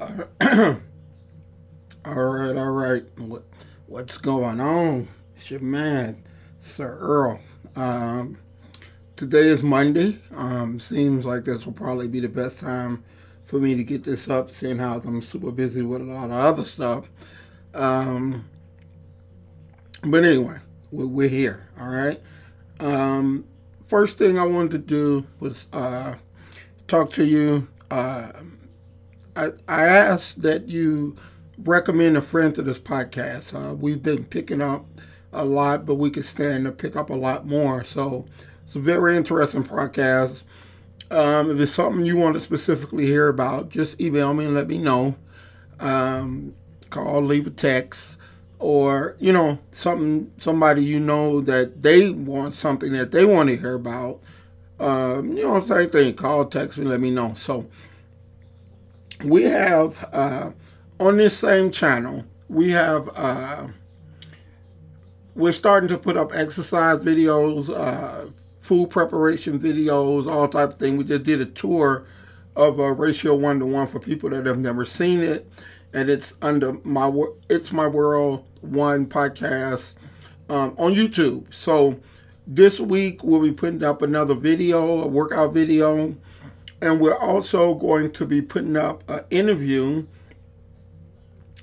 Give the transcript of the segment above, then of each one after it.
all right, all right. What, what's going on? It's your man, Sir Earl. Um, today is Monday. Um, seems like this will probably be the best time for me to get this up, seeing how I'm super busy with a lot of other stuff. Um, but anyway, we're, we're here, all right? Um, first thing I wanted to do was uh, talk to you. Uh, I, I asked that you recommend a friend to this podcast. Uh, we've been picking up a lot, but we could stand to pick up a lot more. So it's a very interesting podcast. Um, if it's something you want to specifically hear about, just email me and let me know. Um, call, leave a text, or you know something somebody you know that they want something that they want to hear about. Um, you know, same thing. Call, text me, let me know. So we have uh, on this same channel, we have uh, we're starting to put up exercise videos, uh, food preparation videos, all type of thing. We just did a tour of a ratio one to one for people that have never seen it, and it's under my it's my world one podcast um, on YouTube. So this week we'll be putting up another video, a workout video and we're also going to be putting up an interview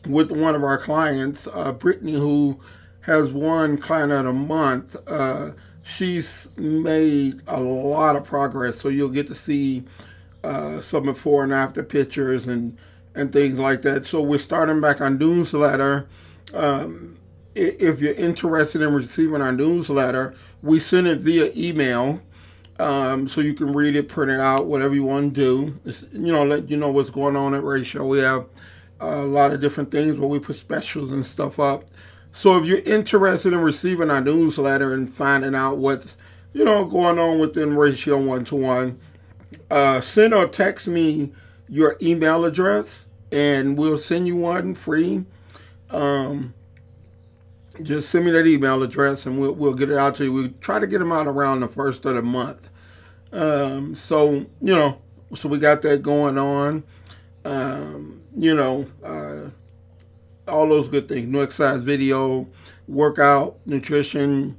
with one of our clients, uh, Brittany, who has won Client of the Month. Uh, she's made a lot of progress, so you'll get to see uh, some before and after pictures and and things like that. So we're starting back on newsletter. Um, if you're interested in receiving our newsletter, we send it via email um, so you can read it, print it out, whatever you want to do. It's, you know, let you know what's going on at Ratio. We have a lot of different things where we put specials and stuff up. So if you're interested in receiving our newsletter and finding out what's you know going on within Ratio One to One, send or text me your email address, and we'll send you one free. Um, just send me that email address and we'll, we'll get it out to you. We try to get them out around the first of the month. Um, so, you know, so we got that going on. Um, you know, uh, all those good things. New exercise video, workout, nutrition.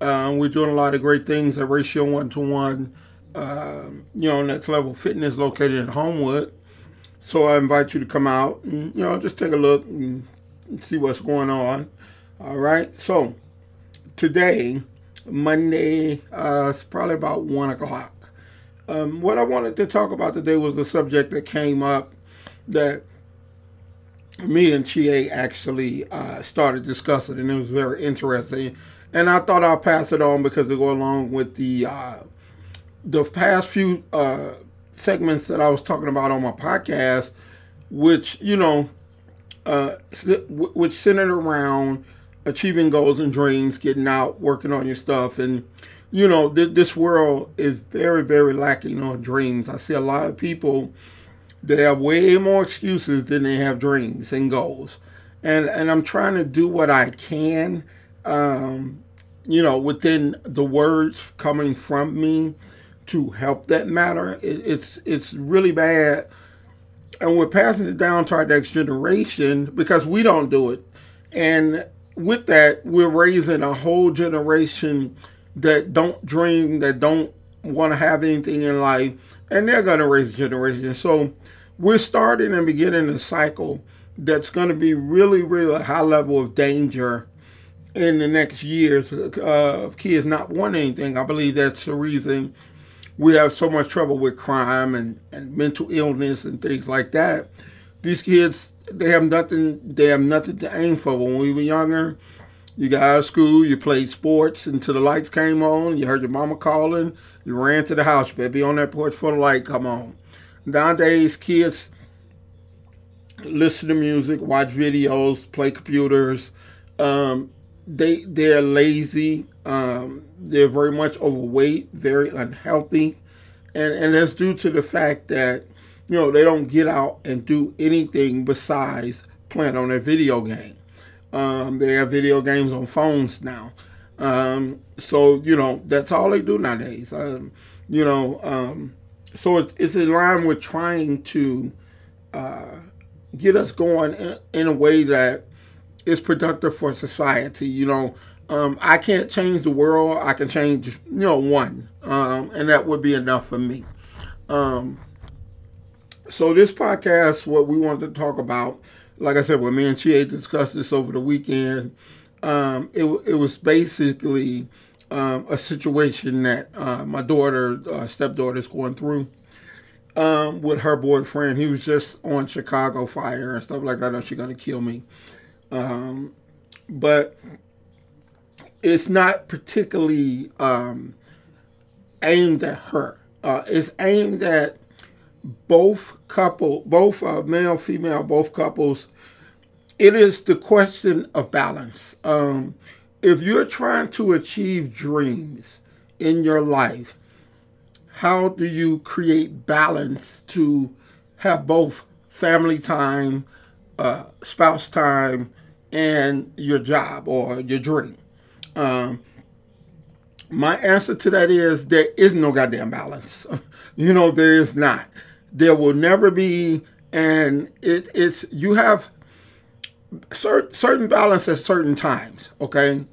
Um, we're doing a lot of great things at Ratio One to One. Um, you know, next level fitness located in Homewood. So I invite you to come out and you know just take a look and see what's going on. All right. So today, Monday, uh, it's probably about one o'clock. Um, what I wanted to talk about today was the subject that came up that me and Chie actually uh, started discussing, and it was very interesting. And I thought I'll pass it on because it go along with the uh, the past few uh, segments that I was talking about on my podcast, which you know, uh, which centered around achieving goals and dreams, getting out, working on your stuff. And, you know, th- this world is very, very lacking on dreams. I see a lot of people that have way more excuses than they have dreams and goals. And, and I'm trying to do what I can, um, you know, within the words coming from me to help that matter. It, it's, it's really bad. And we're passing it down to our next generation because we don't do it. And with that, we're raising a whole generation that don't dream, that don't want to have anything in life, and they're going to raise a generation. So we're starting and beginning a cycle that's going to be really, really high level of danger in the next years uh, of kids not wanting anything. I believe that's the reason we have so much trouble with crime and, and mental illness and things like that. These kids they have nothing. They have nothing to aim for. When we were younger, you got out of school, you played sports until the lights came on. You heard your mama calling. You ran to the house, baby, on that porch for the light come on. Nowadays, kids listen to music, watch videos, play computers. Um, they they're lazy. Um, they're very much overweight, very unhealthy, and and that's due to the fact that you know, they don't get out and do anything besides playing on their video game. Um, they have video games on phones now. Um, so, you know, that's all they do nowadays. Um, you know, um, so it's, it's in line with trying to uh, get us going in, in a way that is productive for society. You know, um, I can't change the world. I can change, you know, one, um, and that would be enough for me. Um, so this podcast, what we wanted to talk about, like I said, when me and Chie discussed this over the weekend, um, it, it was basically um, a situation that uh, my daughter, uh, stepdaughter, is going through um, with her boyfriend. He was just on Chicago Fire and stuff like that. I know she's gonna kill me, um, but it's not particularly um, aimed at her. Uh, it's aimed at both couple, both uh, male, female, both couples. It is the question of balance. Um, if you're trying to achieve dreams in your life, how do you create balance to have both family time, uh, spouse time, and your job or your dream? Um, my answer to that is there is no goddamn balance. you know, there is not. There will never be, and it, it's you have certain certain balance at certain times. Okay,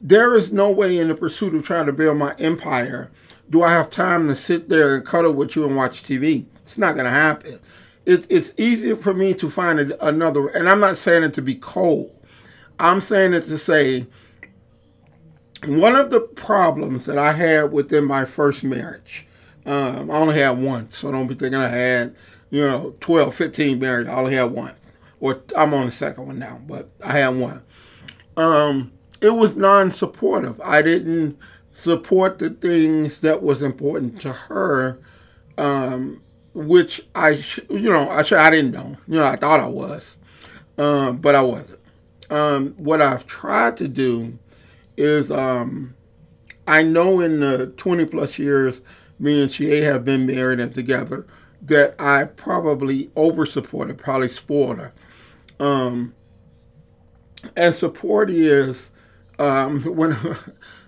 there is no way in the pursuit of trying to build my empire do I have time to sit there and cuddle with you and watch TV. It's not going to happen. It, it's easier for me to find another, and I'm not saying it to be cold. I'm saying it to say one of the problems that I had within my first marriage, um, I only had one, so don't be thinking I had, you know, 12, 15 marriages. I only had one. Or I'm on the second one now, but I had one. Um, it was non-supportive. I didn't support the things that was important to her, um, which I, you know, I I didn't know. You know, I thought I was, um, but I wasn't. Um, what I've tried to do is um, I know in the 20 plus years me and Chie have been married and together that I probably over supported, probably spoiled her. Um, and support is um, when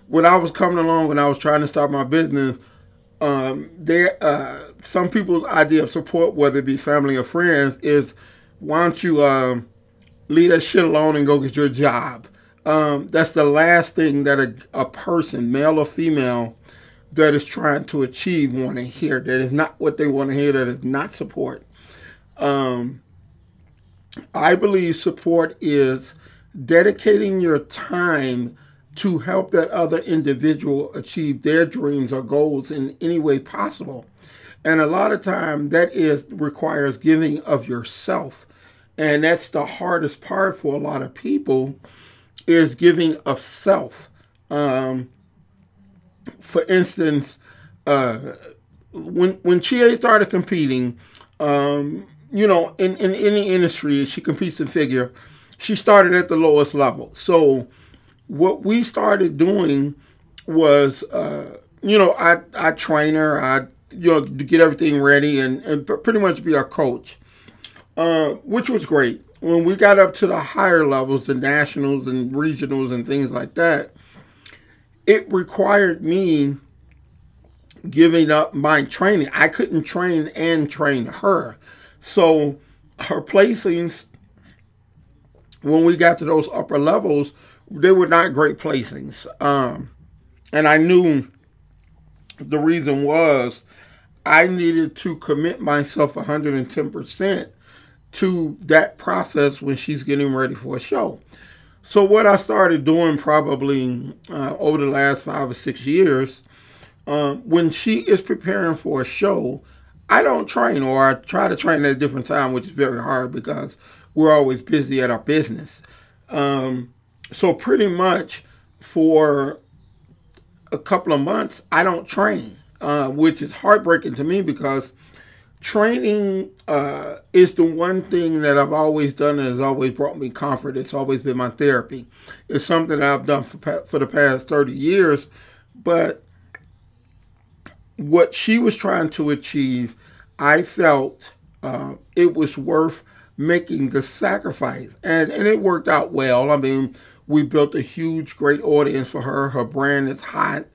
when I was coming along, when I was trying to start my business, um, there uh, some people's idea of support, whether it be family or friends, is why don't you um, leave that shit alone and go get your job? Um, that's the last thing that a, a person, male or female, that is trying to achieve want to hear. That is not what they want to hear. That is not support. Um, I believe support is dedicating your time to help that other individual achieve their dreams or goals in any way possible. And a lot of time that is requires giving of yourself. And that's the hardest part for a lot of people is giving of self. Um, for instance, uh, when when Chie started competing, um, you know, in, in any industry, she competes in figure. She started at the lowest level. So what we started doing was, uh, you know, I I train her, I you know, get everything ready and, and pretty much be our coach, uh, which was great when we got up to the higher levels, the nationals and regionals and things like that, it required me giving up my training. I couldn't train and train her. So her placings, when we got to those upper levels, they were not great placings. Um, and I knew the reason was I needed to commit myself 110% to that process when she's getting ready for a show. So what I started doing probably uh, over the last five or six years, um, when she is preparing for a show, I don't train or I try to train at a different time, which is very hard because we're always busy at our business. Um, so pretty much for a couple of months, I don't train, uh, which is heartbreaking to me because training uh, is the one thing that I've always done and has always brought me comfort. It's always been my therapy. It's something that I've done for, for the past 30 years. But what she was trying to achieve, I felt uh, it was worth making the sacrifice. And, and it worked out well. I mean, we built a huge, great audience for her. Her brand is hot.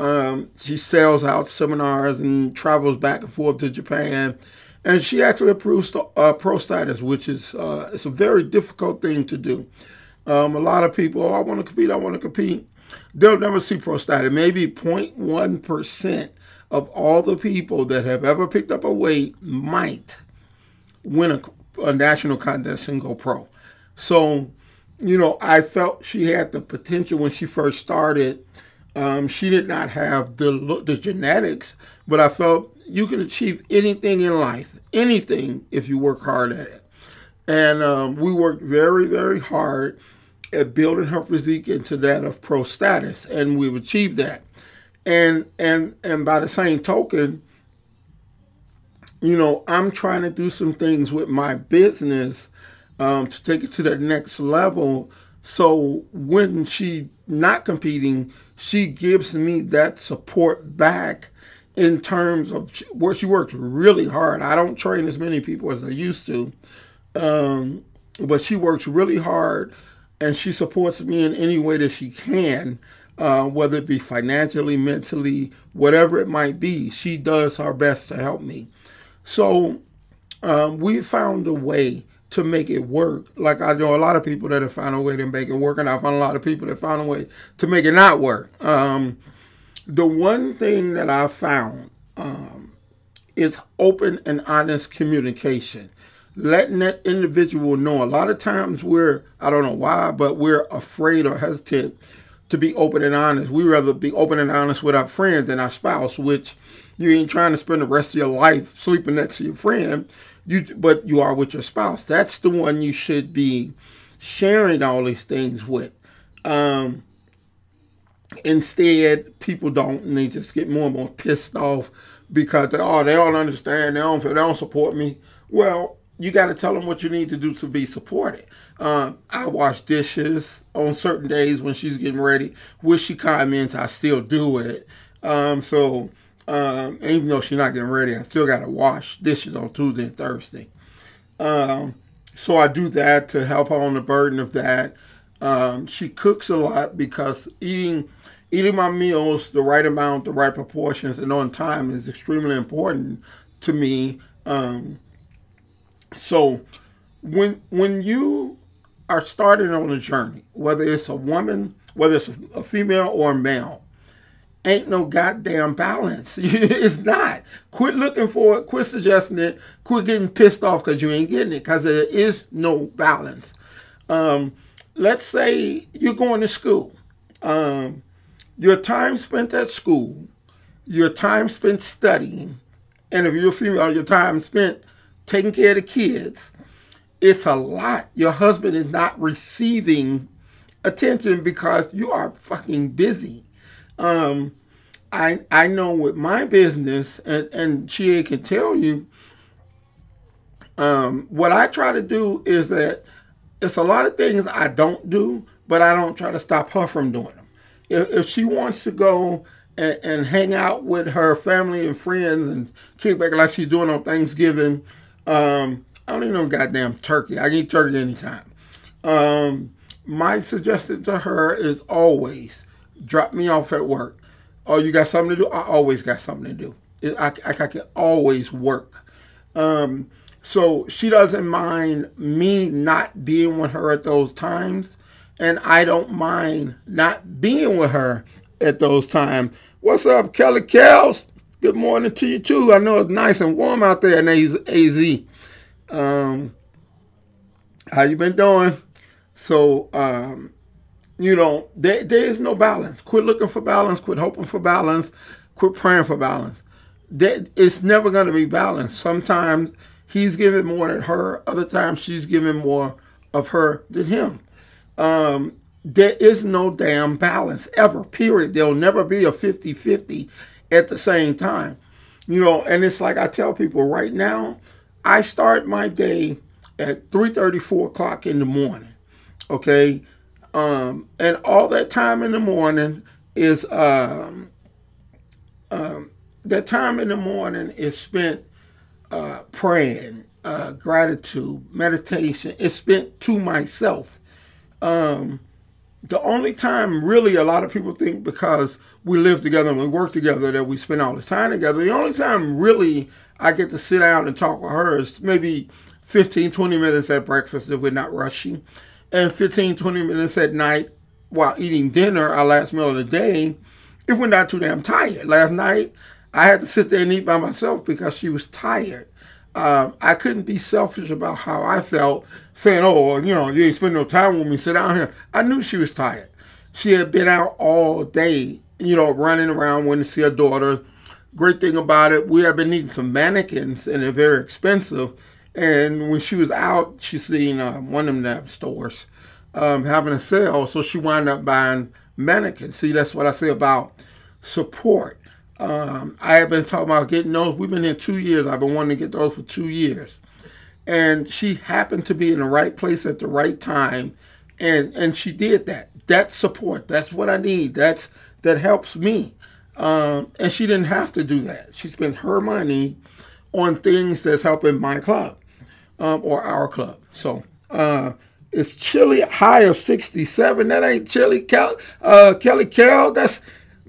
Um, she sells out seminars and travels back and forth to Japan and she actually approved uh, pro status, which is uh, it's a very difficult thing to do. Um, a lot of people, oh, I want to compete, I want to compete. They'll never see pro status. Maybe 0.1 percent of all the people that have ever picked up a weight might win a, a national contest and go pro. So, you know, I felt she had the potential when she first started. Um, she did not have the the genetics, but I felt you can achieve anything in life, anything if you work hard at it. And um, we worked very, very hard at building her physique into that of pro status, and we've achieved that. And and and by the same token, you know, I'm trying to do some things with my business um, to take it to the next level. So when she not competing, she gives me that support back in terms of where she works really hard. I don't train as many people as I used to, um, but she works really hard and she supports me in any way that she can, uh, whether it be financially, mentally, whatever it might be. She does her best to help me. So um, we found a way to make it work. Like I know a lot of people that have found a way to make it work, and I found a lot of people that found a way to make it not work. Um, the one thing that I found um, is open and honest communication letting that individual know. A lot of times we're, I don't know why, but we're afraid or hesitant to be open and honest. We rather be open and honest with our friends than our spouse, which you ain't trying to spend the rest of your life sleeping next to your friend. You, but you are with your spouse. That's the one you should be sharing all these things with. Um, instead, people don't, and they just get more and more pissed off because they, oh, they don't understand, they don't, they don't support me. Well, you got to tell them what you need to do to be supported. Um, I wash dishes on certain days when she's getting ready. Wish she comments, I still do it. Um, so um, even though she's not getting ready, I still got to wash dishes on Tuesday and Thursday. Um, so I do that to help her on the burden of that. Um, she cooks a lot because eating eating my meals the right amount, the right proportions, and on time is extremely important to me. Um, so when when you are starting on a journey, whether it's a woman, whether it's a female or a male, ain't no goddamn balance. it's not. Quit looking for it. Quit suggesting it. Quit getting pissed off because you ain't getting it because there is no balance. Um, let's say you're going to school. Um, your time spent at school, your time spent studying, and if you're female, your time spent taking care of the kids, it's a lot. Your husband is not receiving attention because you are fucking busy. Um, I I know with my business, and and she can tell you. Um, what I try to do is that it's a lot of things I don't do, but I don't try to stop her from doing them. If, if she wants to go and, and, hang out with her family and friends and kick back like she's doing on Thanksgiving um, I don't even know goddamn turkey. I can eat turkey anytime. Um, my suggestion to her is always drop me off at work. Oh, you got something to do? I always got something to do. I, I, I can always work. Um, so she doesn't mind me not being with her at those times. And I don't mind not being with her at those times. What's up, Kelly Kells? Good morning to you too. I know it's nice and warm out there in AZ. Um, how you been doing? So, um, you know, there, there is no balance. Quit looking for balance. Quit hoping for balance. Quit praying for balance. There, it's never going to be balanced. Sometimes he's giving more than her. Other times she's giving more of her than him. Um, there is no damn balance ever, period. There'll never be a 50 50 at the same time. You know, and it's like I tell people right now, I start my day at 3.30, 4 o'clock in the morning. Okay. Um, and all that time in the morning is um, um, that time in the morning is spent uh, praying, uh, gratitude, meditation. It's spent to myself. Um, the only time really a lot of people think because we live together and we work together that we spend all the time together. The only time really I get to sit down and talk with her. is maybe 15, 20 minutes at breakfast if we're not rushing, and 15, 20 minutes at night while eating dinner, our last meal of the day, if we're not too damn tired. Last night, I had to sit there and eat by myself because she was tired. Um, I couldn't be selfish about how I felt, saying, "Oh, you know, you ain't spend no time with me. Sit down here." I knew she was tired. She had been out all day, you know, running around, wanting to see her daughter. Great thing about it, we have been needing some mannequins, and they're very expensive. And when she was out, she seen uh, one of them stores um, having a sale, so she wound up buying mannequins. See, that's what I say about support. Um, I have been talking about getting those. We've been here two years. I've been wanting to get those for two years. And she happened to be in the right place at the right time. And, and she did that. That support. That's what I need. That's that helps me. Um, and she didn't have to do that. She spent her money on things that's helping my club um, or our club. So uh, it's chilly, high of 67. That ain't chilly. Kel, uh, Kelly Carroll, that's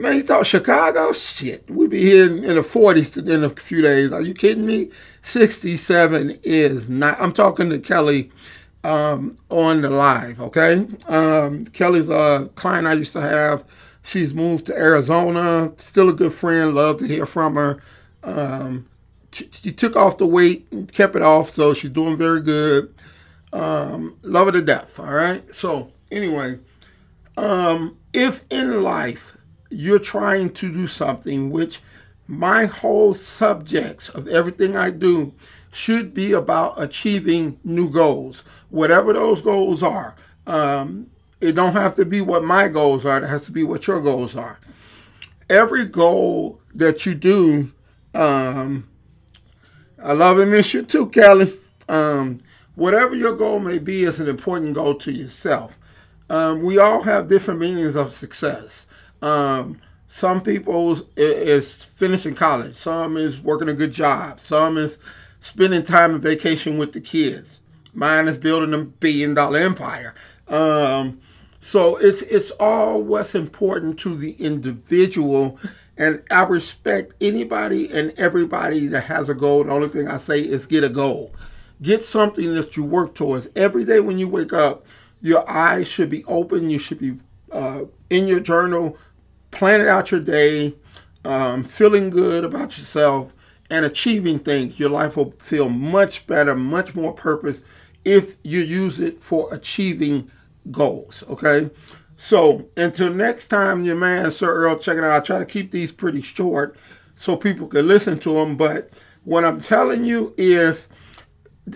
Man, you thought Chicago? Shit, we be here in, in, the 40s in a few days. Are you kidding me? 67 is not. I'm talking to Kelly um, on the live, okay? Um, Kelly's a client I used to have. She's moved to Arizona. Still a good friend. Love to hear from her. Um, she, she, took off the weight, and kept it off, so she's doing very good. Um, love her to death, all right? So, anyway, um, if in life you're trying to do something which my whole subjects of everything I do should be about achieving new goals, whatever those goals are. Um, it don't have to be what my goals are. It has to be what your goals are. Every goal that you do, um, I love and miss you too, Kelly. Um, whatever your goal may be is an important goal to yourself. Um, we all have different meanings of success. Um, some people is finishing college. Some is working a good job. Some is spending time on vacation with the kids. Mine is building a billion dollar empire. Um, so it's it's all what's important to the individual. And I respect anybody and everybody that has a goal. The only thing I say is get a goal. Get something that you work towards. Every day when you wake up, your eyes should be open. You should be uh, in your journal planning out your day, um, feeling good about yourself, and achieving things, your life will feel much better, much more purpose if you use it for achieving goals. Okay. So until next time, your man Sir Earl, check it out. I try to keep these pretty short so people can listen to them. But what I'm telling you is,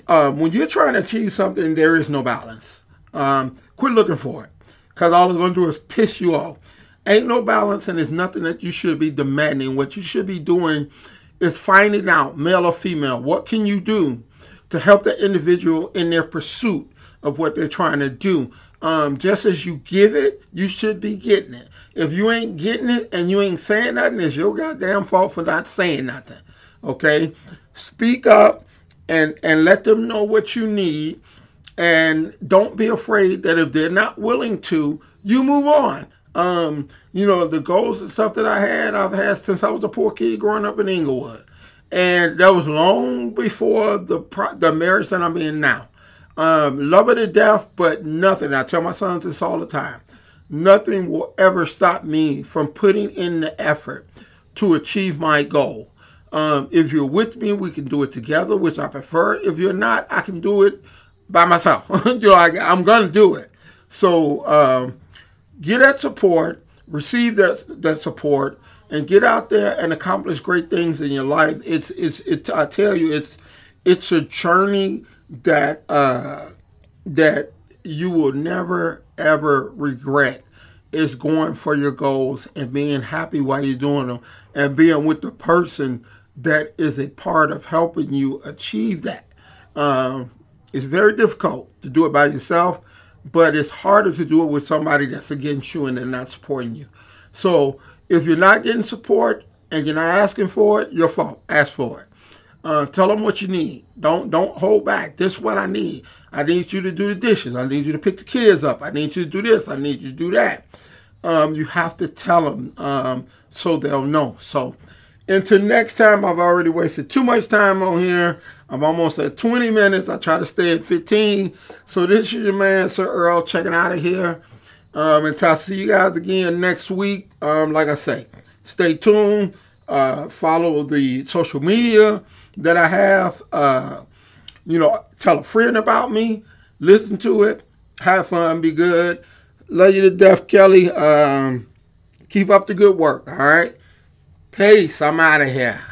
um, when you're trying to achieve something, there is no balance. Um, quit looking for it, because all it's going to do is piss you off. Ain't no balance and it's nothing that you should be demanding. What you should be doing is finding out, male or female, what can you do to help the individual in their pursuit of what they're trying to do. Um, just as you give it, you should be getting it. If you ain't getting it and you ain't saying nothing, it's your goddamn fault for not saying nothing. Okay? Speak up and and let them know what you need. And don't be afraid that if they're not willing to, you move on. Um, you know, the goals and stuff that I had, I've had since I was a poor kid growing up in Englewood. And that was long before the the marriage that I'm in now. Um, love it to death, but nothing. I tell my sons this all the time. Nothing will ever stop me from putting in the effort to achieve my goal. Um, if you're with me, we can do it together, which I prefer. If you're not, I can do it by myself. you know, I, am going to do it. So um, get that support, receive that that support, and get out there and accomplish great things in your life. It's it's it. I tell you, it's it's a journey that uh, that you will never ever regret. Is going for your goals and being happy while you're doing them, and being with the person that is a part of helping you achieve that. Um, it's very difficult to do it by yourself but it's harder to do it with somebody that's against you and they're not supporting you. So if you're not getting support and you're not asking for it, your fault. Ask for it. Uh, tell them what you need. Don't don't hold back. This is what I need. I need you to do the dishes. I need you to pick the kids up. I need you to do this. I need you to do that. Um, you have to tell them um, so they'll know. So until next time, I've already wasted too much time on here. I'm almost at 20 minutes. I try to stay at 15. So this is your man, Sir Earl, checking out of here. Um, until I see you guys again next week. Um, like I say, stay tuned. Uh, follow the social media that I have. Uh, you know, tell a friend about me. Listen to it. Have fun. Be good. Love you to death, Kelly. Um, keep up the good work. All right. Peace. I'm out of here.